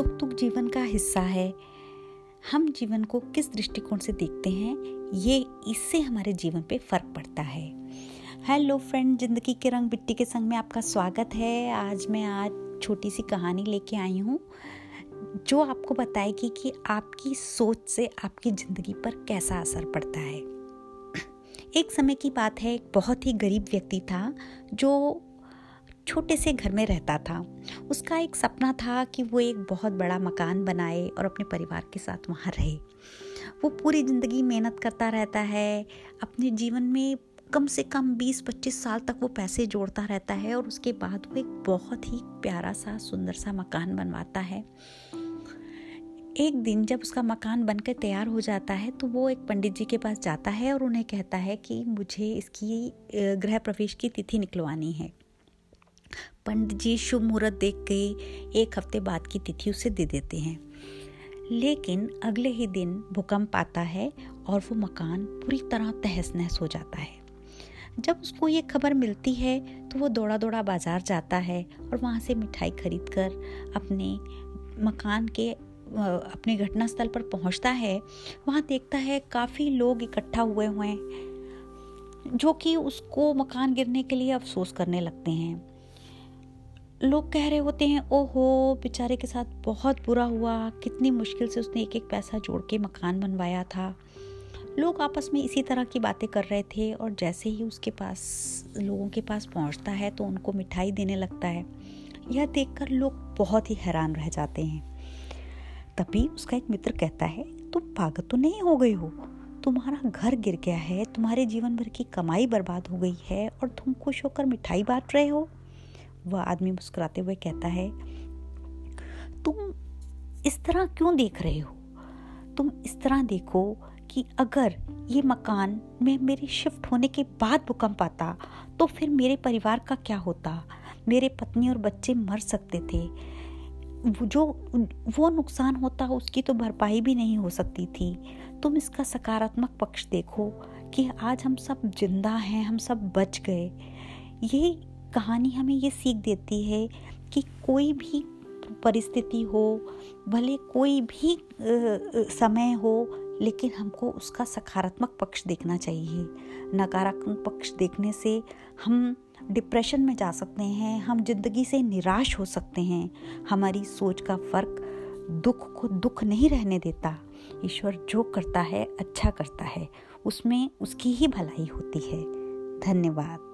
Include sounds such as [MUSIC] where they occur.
सुख दुख जीवन का हिस्सा है। हम जीवन को किस दृष्टिकोण से देखते हैं, ये इससे हमारे जीवन पे फ़र्क पड़ता है। हेलो फ्रेंड, ज़िंदगी के रंग बिट्टी के संग में आपका स्वागत है। आज मैं आज छोटी सी कहानी लेके आई हूँ, जो आपको बताएगी कि आपकी सोच से आपकी ज़िंदगी पर कैसा असर पड़ता है। [CLEARS THROAT] एक समय की बात है, एक बहुत ही गरीब व्यक्ति था, जो छोटे से घर में रहता था। उसका एक सपना था कि वो एक बहुत बड़ा मकान बनाए और अपने परिवार के साथ वहाँ रहे। वो पूरी ज़िंदगी मेहनत करता रहता है, अपने जीवन में कम से कम 20-25 साल तक वो पैसे जोड़ता रहता है और उसके बाद वो एक बहुत ही प्यारा सा, सुंदर सा मकान बनवाता है। एक दिन जब उसका मकान बनकर तैयार हो जाता है तो वो एक पंडित जी के पास जाता है और उन्हें कहता है कि मुझे इसकी गृह प्रवेश की तिथि निकलवानी है। पंडित जी शुभ मुहूर्त देख के एक हफ़्ते बाद की तिथि उसे दे देते हैं। लेकिन अगले ही दिन भूकंप आता है और वो मकान पूरी तरह तहस नहस हो जाता है। जब उसको ये खबर मिलती है तो वो दौड़ा दौड़ा बाज़ार जाता है और वहाँ से मिठाई खरीद कर अपने मकान के अपने घटनास्थल पर पहुँचता है। वहाँ देखता है काफ़ी लोग इकट्ठा हुए हुए हैं, जो कि उसको मकान गिरने के लिए अफसोस करने लगते हैं। लोग कह रहे होते हैं, ओहो, बेचारे के साथ बहुत बुरा हुआ। कितनी मुश्किल से उसने एक एक पैसा जोड़ के मकान बनवाया था। लोग आपस में इसी तरह की बातें कर रहे थे और जैसे ही उसके पास, लोगों के पास पहुँचता है तो उनको मिठाई देने लगता है। यह देखकर लोग बहुत ही हैरान रह जाते हैं। तभी उसका एक मित्र कहता है, तुम पागल तो नहीं हो गई हो? तुम्हारा घर गिर गया है, तुम्हारे जीवन भर की कमाई बर्बाद हो गई है और तुम खुश होकर मिठाई बांट रहे हो? वह आदमी मुस्कुराते हुए कहता है, तुम इस तरह क्यों देख रहे हो? तुम इस तरह देखो कि अगर ये मकान में मेरे शिफ्ट होने के बाद भूकंप आता तो फिर मेरे परिवार का क्या होता? मेरे पत्नी और बच्चे मर सकते थे। जो, वो नुकसान होता, उसकी तो भरपाई भी नहीं हो सकती थी। तुम इसका सकारात्मक पक्ष देखो कि आज हम सब ज़िंदा हैं, हम सब बच गए। ये कहानी हमें ये सीख देती है कि कोई भी परिस्थिति हो, भले कोई भी समय हो, लेकिन हमको उसका सकारात्मक पक्ष देखना चाहिए। नकारात्मक पक्ष देखने से हम डिप्रेशन में जा सकते हैं, हम ज़िंदगी से निराश हो सकते हैं। हमारी सोच का फ़र्क दुख को दुख नहीं रहने देता। ईश्वर जो करता है अच्छा करता है। उसमें उसकी ही भलाई होती है। धन्यवाद।